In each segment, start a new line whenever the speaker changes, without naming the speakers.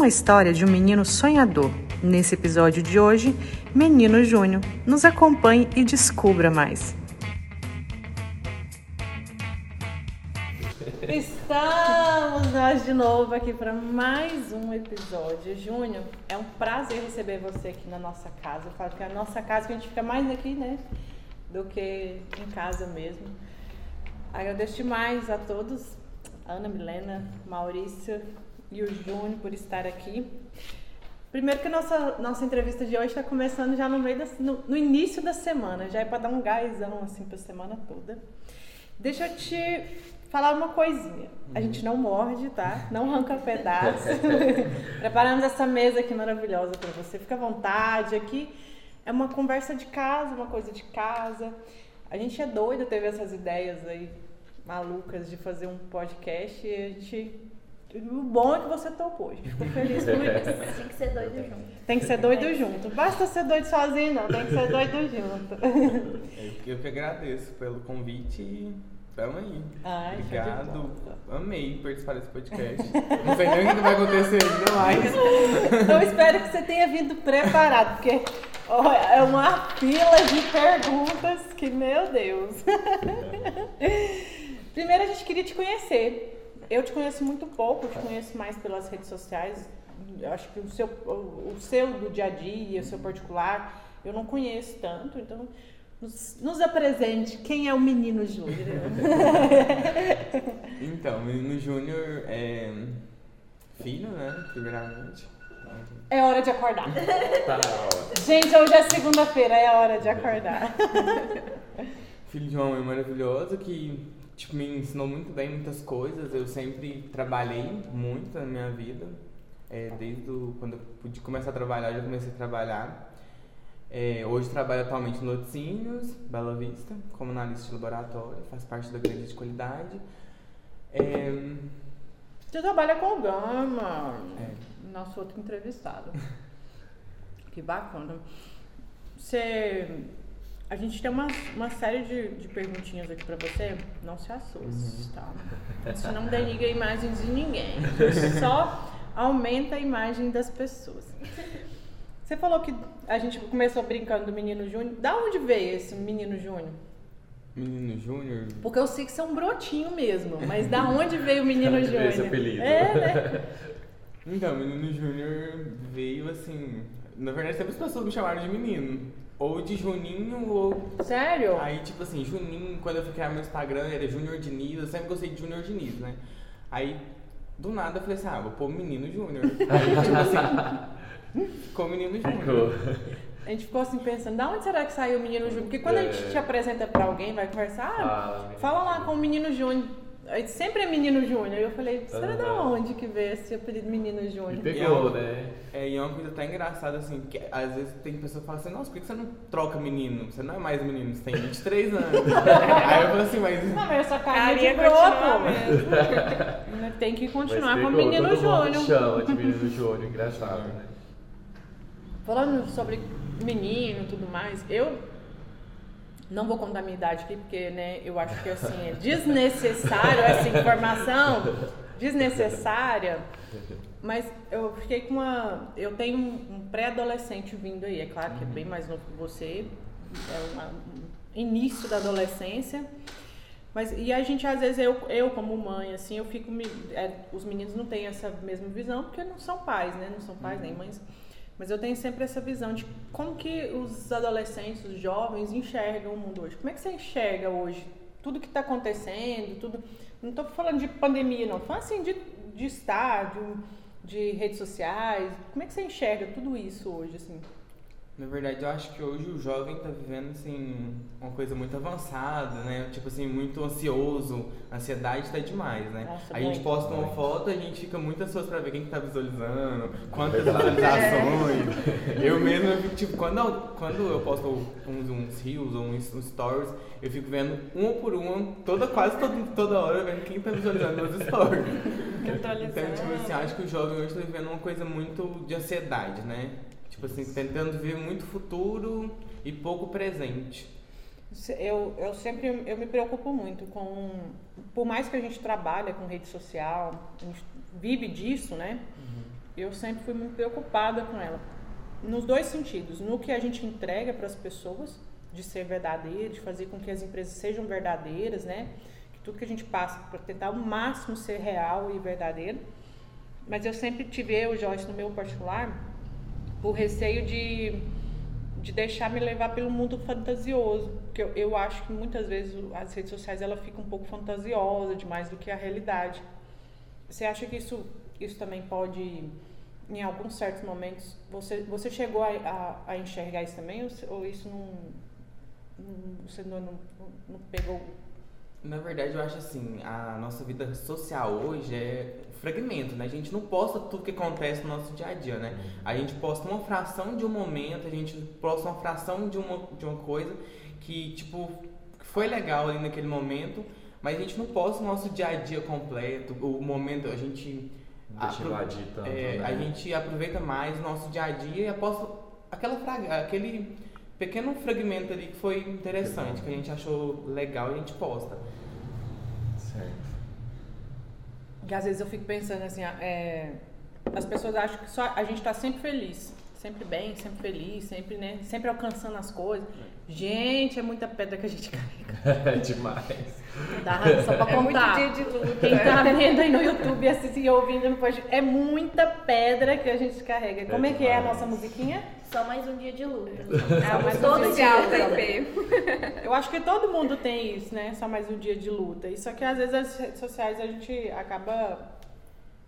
uma história de um menino sonhador. Nesse episódio de hoje, Menino Júnior. Nos acompanhe e descubra mais. Estamos nós de novo aqui para mais um episódio. Júnior, é um prazer receber você aqui na nossa casa. Eu falo que é a nossa casa que a gente fica mais aqui, né? Do que em casa mesmo. Agradeço demais a todos, Ana, Milena, Maurício e o Júnior por estar aqui. Primeiro que a nossa, nossa entrevista de hoje está começando já no meio da, no, no, início da semana, já é para dar um gásão assim para a semana toda. Deixa eu te falar uma coisinha. A uhum. gente não morde, tá? Não arranca pedaço. Preparamos essa mesa aqui maravilhosa para você. Fica à vontade. Aqui é uma conversa de casa, uma coisa de casa. A gente é doida, teve essas ideias aí malucas de fazer um podcast e a gente. O bom é que você topou, gente ficou feliz com
isso. Tem que ser doido junto.
Tem que ser doido junto. Basta ser doido sozinho, não, tem que ser doido junto.
Eu que agradeço pelo convite e tamo aí. Ai, Obrigado. Amei participar desse podcast. Não sei nem o que vai acontecer ainda mais.
Eu espero que você tenha vindo preparado, porque é uma fila de perguntas que, meu Deus. Primeiro a gente queria te conhecer. Eu te conheço muito pouco, eu te conheço mais pelas redes sociais. Eu acho que o seu, o, seu do dia a dia, o seu particular, eu não conheço tanto. Então, nos, nos apresente quem é o Menino Júnior.
então, o Menino Júnior é filho, né? Primeiramente.
É hora de acordar. Tá Gente, hoje é segunda-feira, é hora de acordar.
Filho de uma mãe maravilhosa que tipo, me ensinou muito bem muitas coisas. Eu sempre trabalhei muito na minha vida. É, desde o, quando eu pude começar a trabalhar, já comecei a trabalhar. É, hoje trabalho atualmente no Laticínios, Bela Vista, como analista de laboratório, faz parte da grande de qualidade. É...
Você trabalha com o Gama, é. nosso outro entrevistado. que bacana. Você a gente tem uma, uma série de, de perguntinhas aqui pra você. Não se assuste, tá? Isso não denigra a imagem de ninguém. Só aumenta a imagem das pessoas. Você falou que a gente começou brincando do menino Júnior. Da onde veio esse menino Júnior?
Menino Júnior?
Porque eu sei que você é um brotinho mesmo, mas da onde veio o menino Júnior?
Esse apelido. É, né? Então, menino Júnior veio assim. Na verdade, sempre as pessoas me chamaram de menino. Ou de Juninho, ou.
Sério?
Aí, tipo assim, Juninho, quando eu fui criar meu Instagram, era Junior Diniz, eu sempre gostei de Junior Diniz, né? Aí, do nada, eu falei assim, ah, vou pôr menino Júnior. Aí, tipo assim, ficou menino Júnior.
A gente ficou assim pensando, da onde será que saiu o menino Júnior? Porque quando é. a gente te apresenta pra alguém, vai conversar, ah, fala lá com o menino Júnior. Sempre é Menino Júnior. Eu falei, será uhum. da onde que veio esse apelido Menino Júnior? E
pegou, é, né? É, e é uma coisa até engraçada, assim, porque às vezes tem pessoas que falam assim, nossa, por que você não troca menino? Você não é mais menino, você tem 23 anos. Aí eu falo assim, mas...
Não, mas essa carinha de broto mesmo. tem que continuar com Menino Júnior.
chama de Menino Júnior, engraçado, né?
Falando sobre menino e tudo mais, eu não vou contar minha idade aqui, porque né, eu acho que assim, é desnecessário essa informação, desnecessária. Mas eu fiquei com uma. Eu tenho um pré-adolescente vindo aí, é claro que é bem mais novo que você, é um início da adolescência. Mas, e a gente, às vezes, eu, eu como mãe, assim, eu fico. Me, é, os meninos não têm essa mesma visão, porque não são pais, né? Não são pais nem mães. Mas eu tenho sempre essa visão de como que os adolescentes, os jovens enxergam o mundo hoje. Como é que você enxerga hoje tudo que está acontecendo, tudo... Não estou falando de pandemia, não. Falando assim de, de estádio, de redes sociais. Como é que você enxerga tudo isso hoje, assim?
Na verdade, eu acho que hoje o jovem está vivendo assim uma coisa muito avançada, né? Tipo assim, muito ansioso, a ansiedade está demais, né? Nossa, a gente posta uma foto, a gente fica muito ansioso para ver quem está visualizando, quantas visualizações. eu mesmo, eu tipo, quando eu, quando eu posto uns, uns reels ou uns, uns, stories, eu fico vendo uma por uma, toda, quase toda, toda hora, vendo quem está visualizando meus stories. então, tipo assim, acho que o jovem hoje está vivendo uma coisa muito de ansiedade, né? Tipo assim, tentando ver muito futuro e pouco presente.
Eu, eu sempre eu me preocupo muito com. Por mais que a gente trabalhe com rede social, a gente vive disso, né? Uhum. eu sempre fui muito preocupada com ela. Nos dois sentidos. No que a gente entrega para as pessoas, de ser verdadeiro, de fazer com que as empresas sejam verdadeiras, né? Que tudo que a gente passa para tentar ao máximo ser real e verdadeiro. Mas eu sempre tive, eu, Joyce, no meu particular, o receio de, de deixar me levar pelo mundo fantasioso. Porque eu, eu acho que muitas vezes as redes sociais ela fica um pouco fantasiosa demais do que a realidade. Você acha que isso, isso também pode em alguns certos momentos, você, você chegou a, a, a enxergar isso também ou, ou isso não, não você não, não, não, pegou?
Na verdade, eu acho assim, a nossa vida social hoje é fragmento, né? A gente não posta tudo que acontece no nosso dia a dia, né? Uhum. A gente posta uma fração de um momento, a gente posta uma fração de uma, de uma coisa que, tipo, foi legal ali naquele momento, mas a gente não posta o nosso dia a dia completo, o momento, a gente
Deixa invadir tanto. É,
né? A gente aproveita mais o nosso dia a dia e aposta aquela aquele pequeno fragmento ali que foi interessante, que, que a gente achou legal e a gente posta.
Certo.
Que às vezes eu fico pensando assim, é, as pessoas acham que só a gente está sempre feliz, sempre bem, sempre feliz, sempre, né, sempre alcançando as coisas. Gente, é muita pedra que a gente carrega.
É demais.
Dá só pra contar.
É muito dia de luta.
Quem tá vendo aí no YouTube, assistindo e ouvindo depois, é muita pedra que a gente carrega. Como é, é que é a nossa musiquinha?
Só mais um dia de luta.
É, mas
todo dia
Eu acho que todo mundo tem isso, né? Só mais um dia de luta. Isso aqui, às vezes, as redes sociais a gente acaba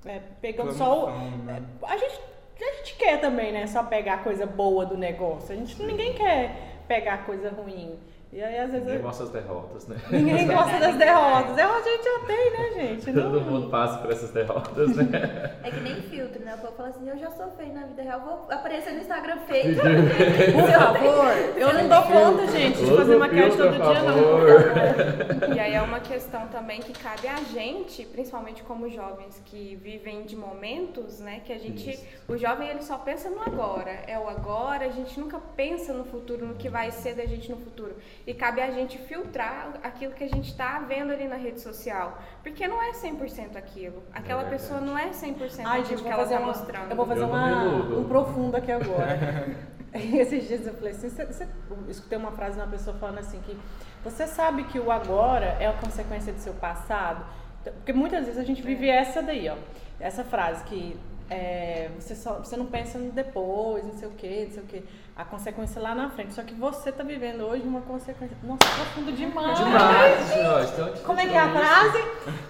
é, pegando só o. É, a gente, a gente quer também, né? Só pegar coisa boa do negócio. A gente, ninguém quer pegar coisa ruim. E aí, às vezes.
Ninguém gosta das derrotas, né?
Ninguém gosta das derrotas. É, a gente já tem, né, gente?
Todo não... mundo passa por essas derrotas, né?
É que nem filtro, né? O povo fala assim: eu já sou feio na vida real, vou aparecer no Instagram feio. por
favor. Eu não dou conta, gente, de fazer maquiagem todo dia,
não. E aí é uma questão também que cabe a gente, principalmente como jovens que vivem de momentos, né? Que a gente. Isso. O jovem ele só pensa no agora. É o agora, a gente nunca pensa no futuro, no que vai ser da gente no futuro e cabe a gente filtrar aquilo que a gente está vendo ali na rede social. Porque não é 100% aquilo. Aquela é pessoa não é 100% Ai, aquilo que ela está mostrando.
Eu vou fazer uma, um profundo aqui agora. Esses dias eu falei assim, você, escutei uma frase de uma pessoa falando assim que você sabe que o agora é a consequência do seu passado? Porque muitas vezes a gente vive é. essa daí, ó. Essa frase que é, você, só, você não pensa no depois, não sei o quê, não sei o quê a consequência lá na frente. Só que você está vivendo hoje uma consequência. Nossa, profundo demais!
Demais! Então,
Como é que é a frase?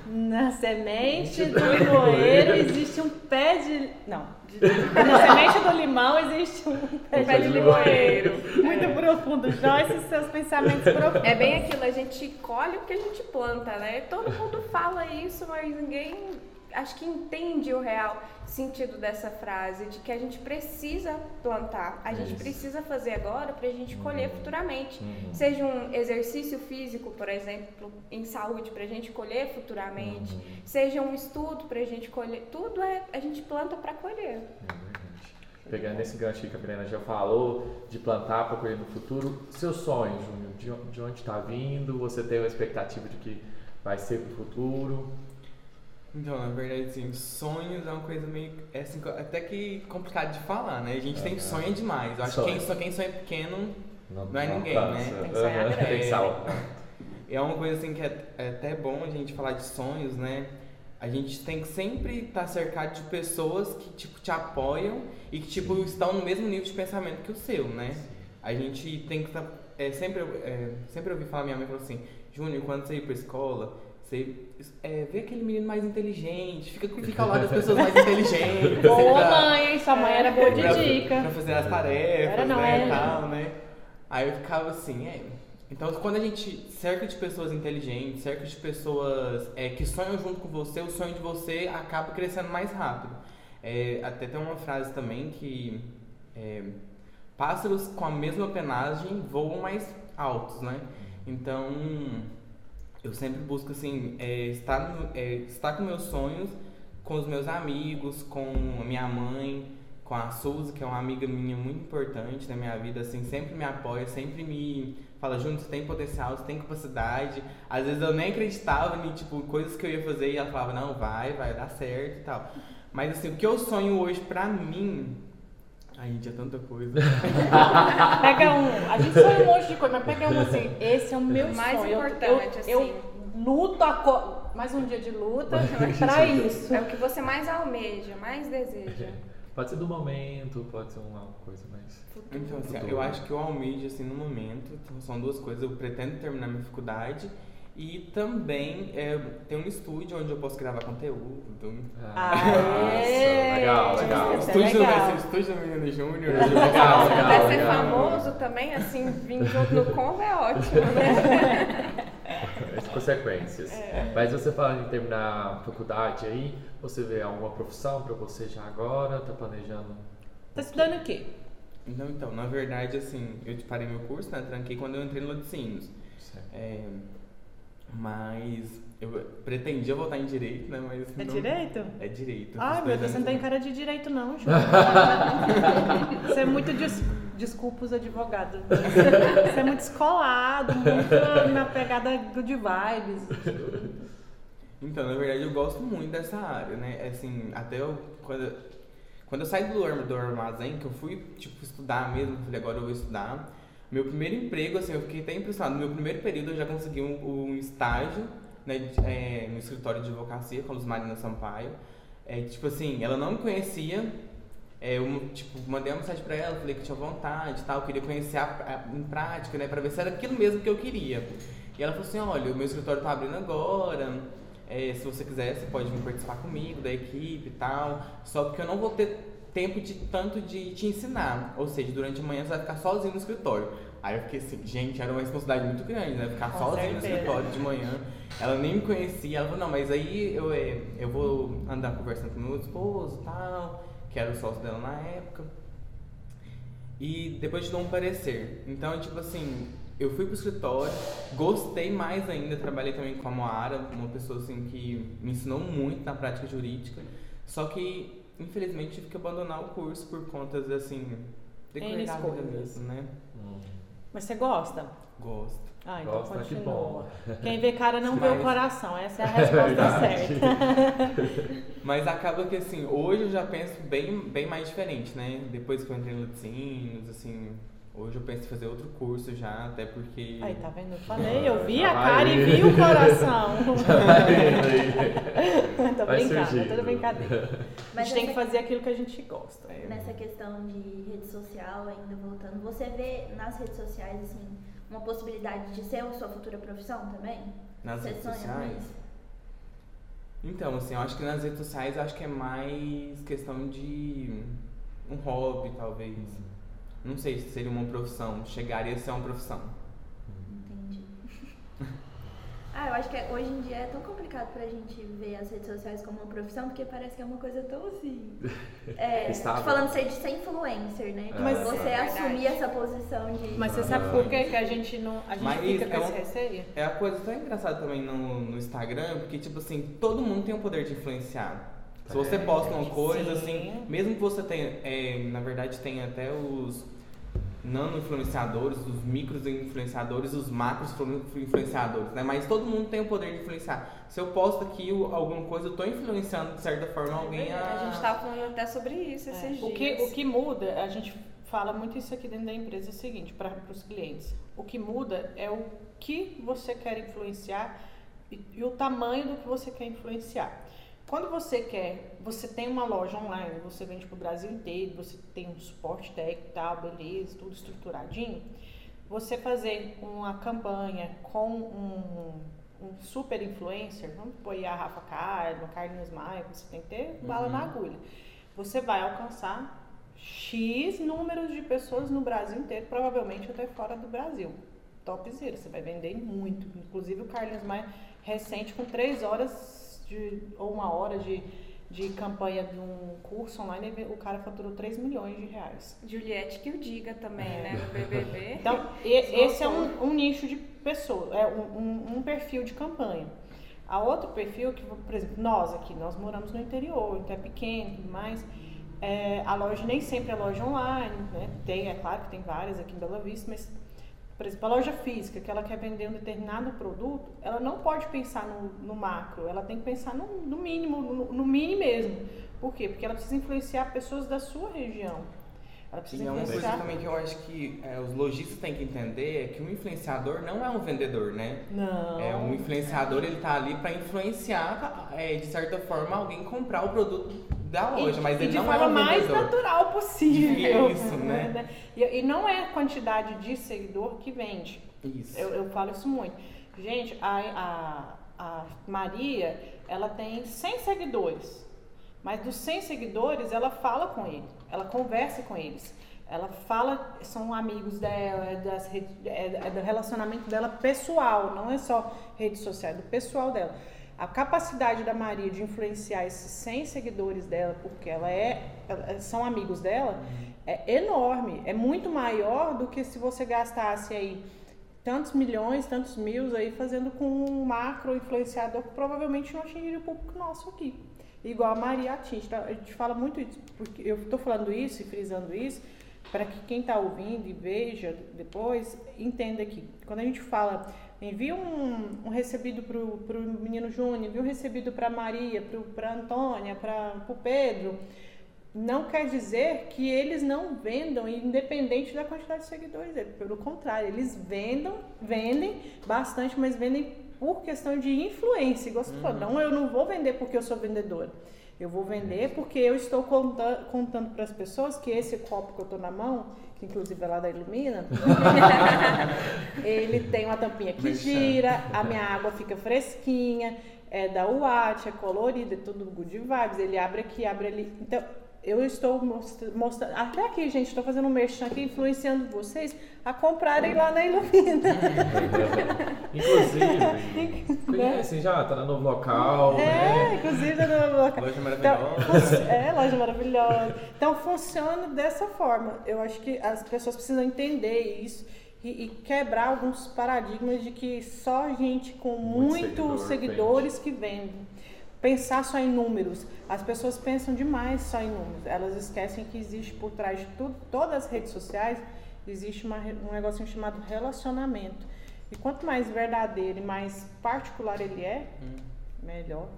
Na semente do limoeiro existe um pé de. Não. Na semente do limão existe um pé,
pé de, de limoeiro.
Muito é. profundo. Joyce, seus pensamentos profundos.
É bem aquilo, a gente colhe o que a gente planta, né? Todo mundo fala isso, mas ninguém acho que entende o real sentido dessa frase, de que a gente precisa plantar, a gente Isso. precisa fazer agora para a gente colher uhum. futuramente. Uhum. Seja um exercício físico, por exemplo, em saúde, para a gente colher futuramente, uhum. seja um estudo para a gente colher, tudo é a gente planta para colher.
É Pegando esse gancho que a Brena já falou, de plantar para colher no futuro, seus sonhos, Júnior, de onde está vindo? Você tem uma expectativa de que vai ser para o futuro?
Então, na verdade, assim, sonhos é uma coisa meio. É assim, até que complicado de falar, né? A gente tem sonho demais. Eu acho sonho. que quem, só quem sonha pequeno não, não é não ninguém, né?
Tem que sonhar uhum. Tem
É, é uma coisa assim que é, é, até bom a gente falar de sonhos, né? A gente tem que sempre estar tá cercado de pessoas que, tipo, te apoiam e que, tipo, estão no mesmo nível de pensamento que o seu, né? A gente tem que estar. Tá, é, sempre, é, sempre ouvi falar, minha mãe falou assim: Júnior, quando você ir pra escola você é, vê aquele menino mais inteligente, fica, fica ao lado das pessoas mais inteligentes.
Boa pra, mãe, sua mãe era boa de
pra,
dica.
Pra fazer as tarefas, era, não, né, tal, né? Aí eu ficava assim, é... Então, quando a gente cerca de pessoas inteligentes, cerca de pessoas é, que sonham junto com você, o sonho de você acaba crescendo mais rápido. É, até tem uma frase também que é, pássaros com a mesma penagem voam mais altos, né? Então, eu sempre busco assim é, estar no, é, estar com meus sonhos com os meus amigos com a minha mãe com a Suzy que é uma amiga minha muito importante na minha vida assim sempre me apoia sempre me fala junto você tem potencial você tem capacidade às vezes eu nem acreditava em tipo coisas que eu ia fazer e ela falava não vai vai dar certo e tal Mas assim, o que eu sonho hoje pra mim. Ai, gente, é tanta coisa.
pega um. A gente sonha um monte de coisa, mas pega um assim. Esse é o meu
Mais
sonho.
importante,
eu,
assim.
eu luto a co... mais um dia de luta pra isso.
É o que você mais almeja, mais deseja.
Pode ser do momento, pode ser uma coisa mais.
Então, assim, eu acho que eu almejo, assim, no momento, são duas coisas. Eu pretendo terminar minha faculdade e também é, ter um estúdio onde eu posso gravar conteúdo.
Ah,
Nossa,
é.
legal, legal.
É
estúdio
legal.
vai ser estúdio da Menina Júnior.
Legal, legal.
Pra ser
legal.
famoso também, assim, vir junto no combo é ótimo, né?
As consequências. Mas você falando em terminar a faculdade aí, você vê alguma profissão pra você já agora? Tá planejando?
Tá estudando o quê?
Então, então, na verdade, assim, eu parei meu curso, né? Tranquei quando eu entrei no Laticínios.
Certo.
É, mas eu pretendia voltar em direito, né? Mas
É
não-
direito?
É direito. Fiz
meu Deus, você não tem cara de direito, não, Ju. Você é muito. Des... Desculpa os advogados. Você é muito descolado, muito na pegada de vibes.
Então, na verdade, eu gosto muito dessa área, né? Assim, até eu, quando, quando eu saí do, do armazém, que eu fui, tipo, estudar mesmo, falei, agora eu vou estudar. Meu primeiro emprego, assim, eu fiquei até impressionado. No meu primeiro período, eu já consegui um, um estágio, né, é, no escritório de advocacia com a Luz Marina Sampaio. É, tipo assim, ela não me conhecia, é, eu, tipo, mandei uma mensagem pra ela, falei que tinha vontade e tal, queria conhecer a, a- em prática, né, pra ver se era aquilo mesmo que eu queria. E ela falou assim, olha, o meu escritório tá abrindo agora, é, se você quiser, você pode vir participar comigo, da equipe e tal, só porque eu não vou ter tempo de tanto de te ensinar, ou seja, durante a manhã você vai ficar sozinho no escritório. Aí eu fiquei assim, gente, era uma responsabilidade muito grande, né, ficar
Com
sozinho no
certeza.
escritório de manhã. Ela nem me conhecia, ela falou, não, mas aí eu, é, eu vou andar conversando com meu esposo e tal, que era o sócio dela na época. E depois te dou um parecer. Então, tipo assim, eu fui pro escritório, gostei mais ainda, trabalhei também com a Moara, uma pessoa assim que me ensinou muito na prática jurídica. Só que, infelizmente, tive que abandonar o curso por contas assim, de
N
cuidar da vida mesmo, né?
Hum,
Mas você gosta?
Gosto.
Ah, então
Gosta, que
continua.
bom.
Quem vê cara não vê o
Mas-
coração. Essa é a resposta certa.
Mas acaba que assim, hoje eu já penso bem, bem mais diferente, né? Depois que eu entrei no Laticínios, assim, hoje eu penso em fazer outro curso já, até porque.
Aí, tá vendo? Eu falei, eu vi a cara e vi o coração.
Vendo aí?
tô
Vai
brincando,
surgindo.
tudo brincadeira. A
Mas
gente tem que fazer aquilo que a gente gosta.
Nessa questão de rede social, ainda voltando, você vê nas redes sociais, assim, uma possibilidade de ser a sua futura profissão também?
Nas
você
redes
sonha com
sociais?
isso?
Então, assim, eu acho que nas redes sociais eu acho que é mais questão de um hobby, talvez. Não sei se seria uma profissão, chegaria a ser uma profissão.
Entendi. Ah, eu acho que é- hoje em dia é tão complicado pra gente ver as redes sociais como uma profissão, porque parece que é uma coisa tão assim. É,
Estável.
tô falando de ser, de ser influencer, né?
Mas-
você
É
assumir essa posição de.
Mas você sabe por que que a gente não. A gente
Mas
fica
é
com esse
um-
receio?
É a coisa tão engraçada também no, no Instagram, porque, tipo assim, todo mundo tem o poder de influenciar. Se você
É,
posta uma coisa,
sim.
assim, mesmo que você tenha, é, na verdade, tem até os nano-influenciadores, os micros-influenciadores, os macros-influenciadores, né? Mas todo mundo tem o poder de influenciar. Se eu posto aqui alguma coisa, eu tô influenciando, de certa forma, alguém a...
A gente tava falando até sobre isso esses
É,
dias.
O que, o que muda, a gente fala muito isso aqui dentro da empresa, é o seguinte, para os clientes. O que muda é o que você quer influenciar e, e o tamanho do que você quer influenciar. Quando você quer, você tem uma loja online, você vende para o Brasil inteiro, você tem um suporte técnico e tal, beleza, tudo estruturadinho. Você fazer uma campanha com um, um super influencer, vamos pôr a Rafa Kalimann, Carlinhos Maia, você tem que ter bala na agulha. Você vai alcançar X números de pessoas no Brasil inteiro, provavelmente até fora do Brasil. Topzera, você vai vender muito. Inclusive o Carlinhos Maia, recente, com três horas de, ou uma hora de, de campanha de um curso online, o cara faturou 3 milhões de reais.
Juliette que o diga também, né? No BBB.
Então, e- esse é um, um nicho de pessoa, é um, um- um perfil de campanha. A outro perfil, que, por exemplo, nós aqui, nós moramos no interior, então é pequeno e tudo mais. É, a loja nem sempre é loja online, né? Tem, é claro que tem várias aqui em Bela Vista, mas por exemplo, a loja física, que ela quer vender um determinado produto, ela não pode pensar no, no macro, ela tem que pensar no, no mínimo, no, no mínimo mesmo. Por quê? Porque ela precisa influenciar pessoas da sua região.
Ela precisa e é uma coisa também que eu acho que é, os lojistas têm que entender é que um influenciador não é um vendedor, né?
Não.
É um influenciador, ele tá ali para influenciar, é, de certa forma, alguém comprar o produto da loja, e, mas ele não é um vendedor.
de forma mais natural possível.
Isso, né?
E, e, não é a quantidade de seguidor que vende.
Isso.
Eu, eu falo isso muito. Gente, a, a, a Maria, ela tem 100 seguidores. Mas dos 100 seguidores, ela fala com ele, ela conversa com eles. Ela fala, são amigos dela, é, das, é, é do relacionamento dela pessoal, não é só rede social, é do pessoal dela. A capacidade da Maria de influenciar esses 100 seguidores dela, porque ela é, ela, são amigos dela, é enorme. É muito maior do que se você gastasse aí tantos milhões, tantos mil aí fazendo com um macro influenciador que provavelmente não atingiria o público nosso aqui igual a Maria atinge. Tá? A gente fala muito isso, porque eu estou falando isso e frisando isso, para que quem está ouvindo e veja depois, entenda que quando a gente fala, envia um, um recebido para o menino Júnior, envia um recebido para Maria, para Antônia, para o Pedro, não quer dizer que eles não vendam independente da quantidade de seguidores. Pelo contrário, eles vendam, vendem bastante, mas vendem por questão de influência. Igual você uhum. falou, não, eu não vou vender porque eu sou vendedora. Eu vou vender porque eu estou contando, contando para as pessoas que esse copo que eu estou na mão, que inclusive é lá da Ilumina, ele tem uma tampinha que gira, a minha água fica fresquinha, é da UAT, é colorida, é tudo good vibes, ele abre aqui, abre ali. Então, eu estou mostrando, até aqui, gente, estou fazendo um merchan aqui, influenciando vocês a comprarem lá na Ilumina.
inclusive, conhecem já, tá no novo local,
é,
né?
inclusive tá no novo local.
Loja maravilhosa.
Então, é, loja maravilhosa. Então, funciona dessa forma. Eu acho que as pessoas precisam entender isso e, e quebrar alguns paradigmas de que só gente com muitos muito seguidores que vende pensar só em números. As pessoas pensam demais só em números. Elas esquecem que existe por trás de tudo, todas as redes sociais, existe uma, um negocinho chamado relacionamento. E quanto mais verdadeiro e mais particular ele é, hum. melhor.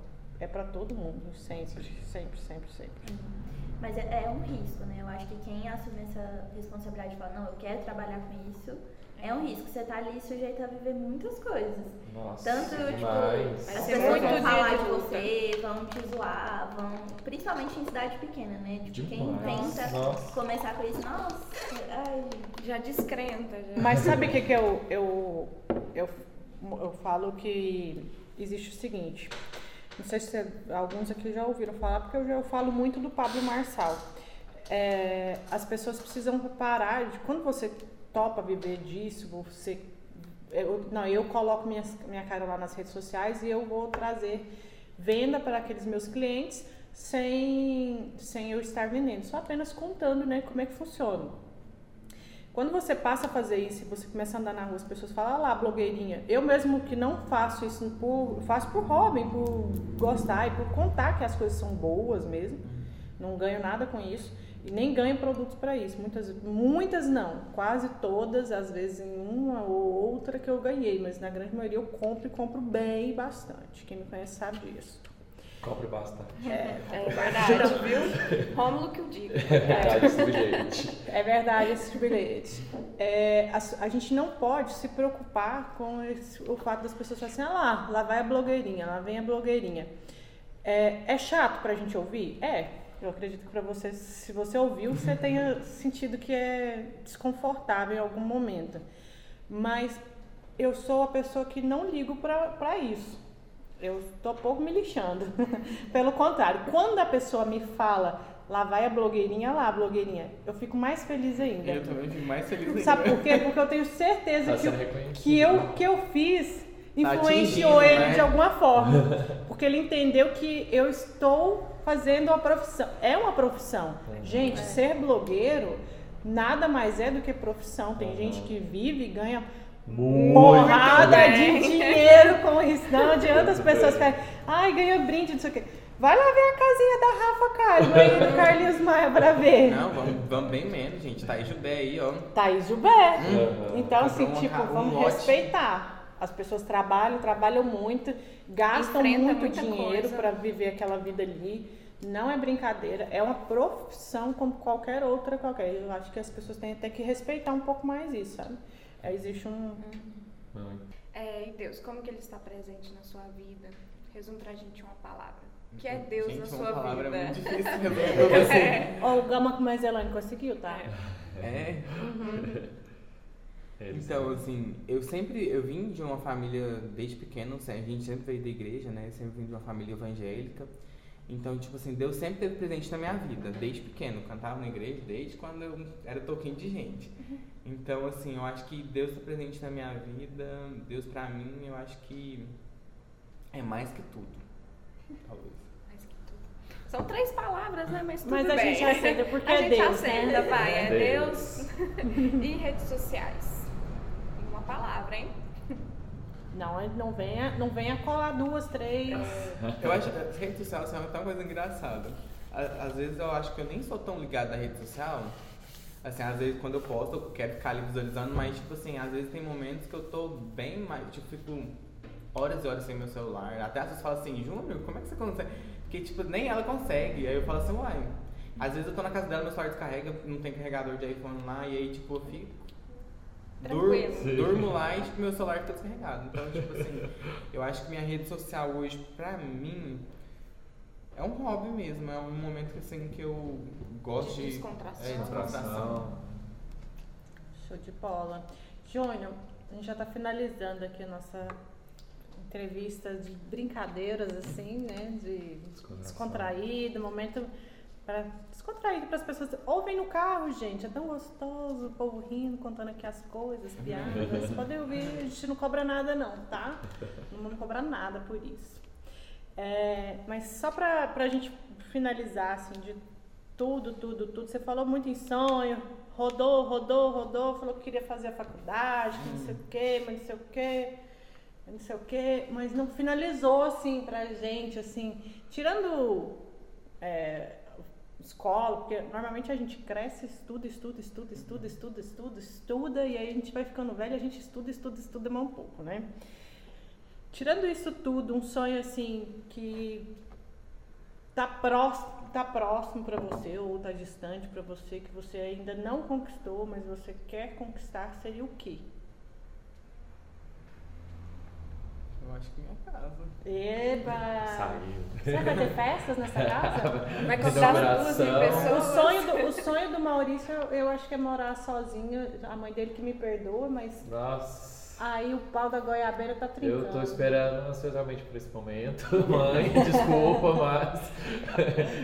É para todo mundo, sempre, sempre, sempre, sempre.
Uhum. Mas é, é, um risco, né? Eu acho que quem assume essa responsabilidade e fala, não, eu quero trabalhar com isso, é um risco. Você tá ali sujeito a viver muitas coisas.
Nossa,
Tanto,
demais.
tipo, as pessoas vão falar de você, vão te zoar, vão. Principalmente em cidade pequena, né? Tipo, quem tenta nossa. começar com isso, nossa, ai,
já descrenta. Já.
Mas sabe o que, que eu, eu, eu, eu falo que existe o seguinte. Não sei se alguns aqui já ouviram falar, porque eu já falo muito do Pablo Marçal. É, as pessoas precisam parar de quando você topa viver disso, você eu, não, eu coloco minha, minha cara lá nas redes sociais e eu vou trazer venda para aqueles meus clientes sem, sem eu estar vendendo, só apenas contando né, como é que funciona. Quando você passa a fazer isso e você começa a andar na rua, as pessoas falam, lá, blogueirinha. Eu mesmo que não faço isso por. faço por hobby, por gostar e por contar que as coisas são boas mesmo. Não ganho nada com isso. E nem ganho produtos para isso. Muitas, muitas não. Quase todas, às vezes em uma ou outra que eu ganhei, mas na grande maioria eu compro e compro bem bastante. Quem me conhece sabe disso.
Compre bastante.
É, é verdade, viu? Rômulo que eu digo.
É verdade esse bilhete.
É verdade esse bilhete. É, a, a, gente não pode se preocupar com esse, o fato das pessoas falarem assim, ah lá, lá vai a blogueirinha, lá vem a blogueirinha. É, é chato pra gente ouvir? É, eu acredito que para você, se você ouviu, você tenha sentido que é desconfortável em algum momento. Mas eu sou a pessoa que não ligo para isso. Eu estou pouco me lixando. Pelo contrário, quando a pessoa me fala, lá vai a blogueirinha, lá a blogueirinha, eu fico mais feliz ainda.
Eu também fico mais feliz ainda.
Sabe por quê? Porque eu tenho certeza que, eu, que, eu, que eu fiz
Tá
influenciou
tá
ele
né?
de alguma forma. Porque ele entendeu que eu estou fazendo uma profissão. É uma profissão. Uhum. Gente, é. ser blogueiro nada mais é do que profissão. Tem uhum. gente que vive e ganha porrada de dinheiro com isso. Não adianta as pessoas ficarem, ai, ganhou brinde, não sei o quê. Vai lá ver a casinha da Rafa Kalimann aí do Carlinhos Maia pra ver.
Não, vamos, vamos bem menos, gente. Thaís Jubé aí, ó.
Thaís Jubé.
Uhum.
Então, assim, tipo,
um
vamos
lote.
respeitar. As pessoas trabalham, trabalham muito, gastam
Enfrenta
muito dinheiro pra viver aquela vida ali. Não é brincadeira, é uma profissão como qualquer outra qualquer. Eu acho que as pessoas têm até que respeitar um pouco mais isso, sabe? Aí existe um.
Muito.
É, e Deus, como que Ele está presente na sua vida? Resume pra gente uma palavra. Que é Deus
gente,
na
uma
sua
palavra
vida.
é muito difícil pra você.
Ó, o Gama com mais Elane conseguiu, tá?
É.
Eles-
Então, assim, eu sempre, eu vim de uma família desde pequeno, assim, a gente sempre veio da igreja, né? Eu sempre vim de uma família evangélica. Então, tipo assim, Deus sempre esteve presente na minha vida, desde pequeno. Eu cantava na igreja desde quando eu era toquinho de gente. Então, assim, eu acho que Deus está presente na minha vida. Deus, pra mim, eu acho que é mais que tudo. Talvez.
Mais que tudo. São três palavras, né? Mas tudo
Mas a
bem.
gente aceita porque
a
é
gente
Deus,
aceita,
né?
vai. É
Deus.
Deus e redes sociais. Palavra, hein?
Não, é- não venha, não venha colar duas, três.
Eu acho que a rede social assim, é uma coisa engraçada. Às vezes eu acho que eu nem sou tão ligado à rede social. Assim, às vezes quando eu posto eu quero ficar ali visualizando, mas tipo assim, às vezes tem momentos que eu tô bem mais, tipo, fico horas e horas sem meu celular. Até as pessoas falam assim, Júnior, como é que você consegue? Porque tipo, nem ela consegue. Aí eu falo assim, uai. Às vezes eu tô na casa dela, meu celular descarrega, não tem carregador de iPhone lá, e aí tipo, eu fico. Durmo,
Tranquilo.
durmo lá e tipo, meu celular fica descarregado. Então, tipo assim, eu acho que minha rede social hoje, pra mim, é um hobby mesmo. É um momento que, assim, que eu gosto
De
de.
descontração.
É, descontração.
Abração.
Show de bola. Júnior, a gente já está finalizando aqui a nossa entrevista de brincadeiras, assim, né? De
Descontração.
descontraído, momento para descontraído para as pessoas. Ouvem no carro, gente, é tão gostoso, o povo rindo, contando aqui as coisas, piadas. Podem ouvir, a gente não cobra nada, não, tá? Não vamos cobrar nada por isso. É, mas só para a gente finalizar, assim, de tudo, tudo, tudo. Você falou muito em sonho, rodou, rodou, rodou, falou que queria fazer a faculdade, que não sei o quê, mas não sei o quê, não sei o quê, mas não finalizou, assim, pra gente, assim, tirando é, escola, porque normalmente a gente cresce, estuda, estuda, estuda, estuda, estuda, estuda, estuda, e aí a gente vai ficando velho, a gente estuda, estuda, estuda mais um pouco, né? Tirando isso tudo, um sonho assim que tá próximo, tá próximo para você ou tá distante para você que você ainda não conquistou, mas você quer conquistar, seria o quê?
Eu acho que minha casa.
Eba!
Saiu.
Você vai ter festas nessa casa?
Vai convidar duas mil
Inauguração.
O
pessoas.
sonho, do, o sonho do Maurício, eu, acho que é morar sozinho. A mãe dele que me perdoa, mas
Nossa.
aí o pau da goiabeira tá trincando.
Eu tô esperando ansiosamente por esse momento. Mãe, desculpa, mas.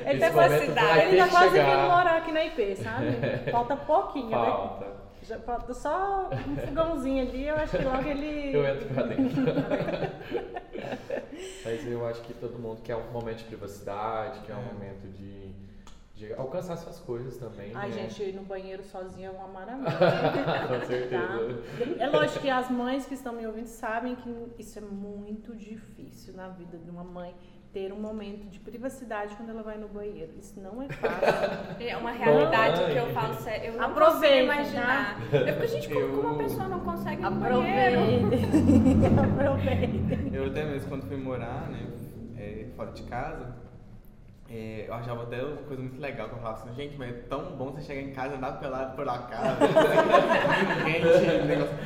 Ele tá quase, ele tá
que
quase vindo morar aqui na IP, sabe? Falta pouquinho, né?
Falta.
Já falta só um fogãozinho ali, eu acho que logo ele.
Eu entro pra dentro. Mas eu acho que todo mundo quer um momento de privacidade, quer um
É.
momento de, de alcançar suas coisas também.
Ai,
né?
gente, ir no banheiro sozinha é uma maravilha.
Com certeza.
É lógico que as mães que estão me ouvindo sabem que isso é muito difícil na vida de uma mãe ter um momento de privacidade quando ela vai no banheiro. Isso não é fácil.
É uma realidade que eu falo sério. Eu não
Aproveite,
consigo imaginar. Eu fico, gente, como, como uma pessoa não consegue ir no banheiro?
Aproveitem. Aproveitem.
Eu até mesmo quando fui morar, né, é, fora de casa, é, eu achava até uma coisa muito legal que eu falava assim, gente, mas é tão bom você chegar em casa e andar pelado por a casa, quente, negócio.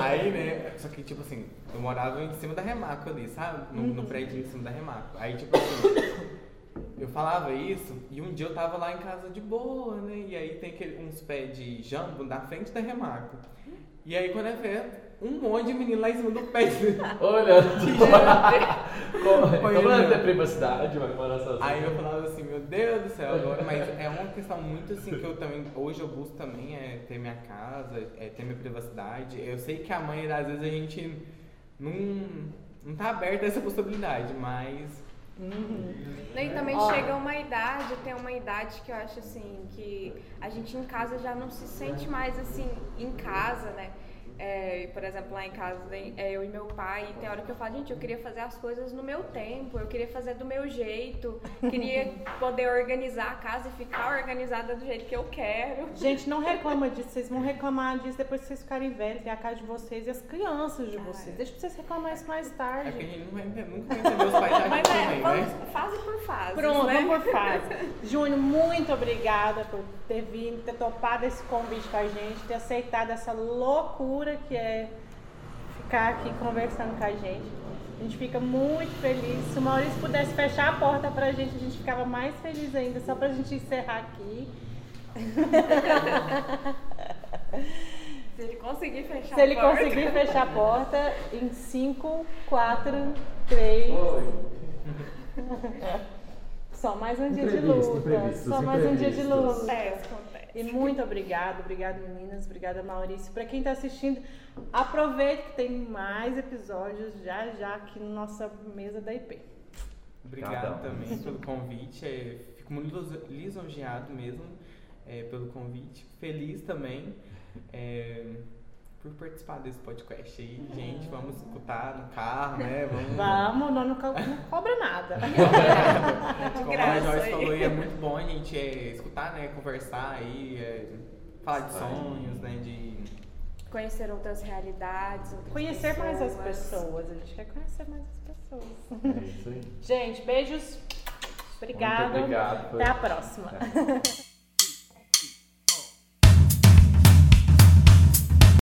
Aí, né, só que tipo assim, eu morava em cima da Remaco ali, sabe? No, no prédio em cima da Remaco. Aí tipo assim, eu falava isso e um dia eu tava lá em casa de boa, né? E aí tem aquele, uns pés de jambo na frente da Remaco. E aí quando é ver, um monte de menino lá em cima do pé. de-
Olha, como, como
ele,
não ter privacidade, vai morar sozinho.
Aí eu falava assim, meu Deus do céu, agora, mas é uma questão muito assim que eu também, hoje eu busco também é ter minha casa, é ter minha privacidade. Eu sei que a mãe, às vezes a gente não, não tá aberta a essa possibilidade, mas
E também
Ó.
chega uma idade, tem uma idade que eu acho assim, que a gente em casa já não se sente mais assim, em casa, né? É, por exemplo, lá em casa, é, eu e meu pai, tem hora que eu falo, gente, eu queria fazer as coisas no meu tempo, eu queria fazer do meu jeito, queria poder organizar a casa e ficar organizada do jeito que eu quero.
Gente, não reclama disso, vocês vão reclamar disso depois que vocês ficarem velhos, que é a casa de vocês e as crianças de vocês. Deixa pra vocês reclamar isso mais tarde.
É porque a gente nunca vai entender os pais Mas é, também,
vamos né? fase por fase.
Pronto,
né?
vamos por fase. Júnior, muito obrigada por ter vindo, ter topado esse convite com a gente, ter aceitado essa loucura que é ficar aqui conversando com a gente. A gente fica muito feliz. Se o Maurício pudesse fechar a porta pra gente, a gente ficava mais feliz ainda, só pra gente encerrar aqui.
Se ele conseguir fechar
Se ele conseguir fechar a porta em 5, 4, 3. Só mais um dia de luta. Só mais um dia de luta.
Acontece.
E muito obrigado, obrigado meninas, obrigada Maurício. Para quem está assistindo, aproveite que tem mais episódios já já aqui na nossa mesa da IP.
Obrigado também pelo convite. É, fico muito lisonjeado mesmo é, pelo convite. Feliz também. É, por participar desse podcast aí. Gente, vamos escutar no carro, né?
Vamos, vamos não, não, não cobra nada.
Como a Joyce falou, é muito bom a gente é, escutar, né? Conversar aí, é, falar de sonhos, né? De
conhecer outras realidades, outras
conhecer
pessoas.
mais as pessoas. A gente quer conhecer mais as pessoas.
É isso aí.
gente, beijos. Obrigada.
Muito obrigado.
Até a próxima. É.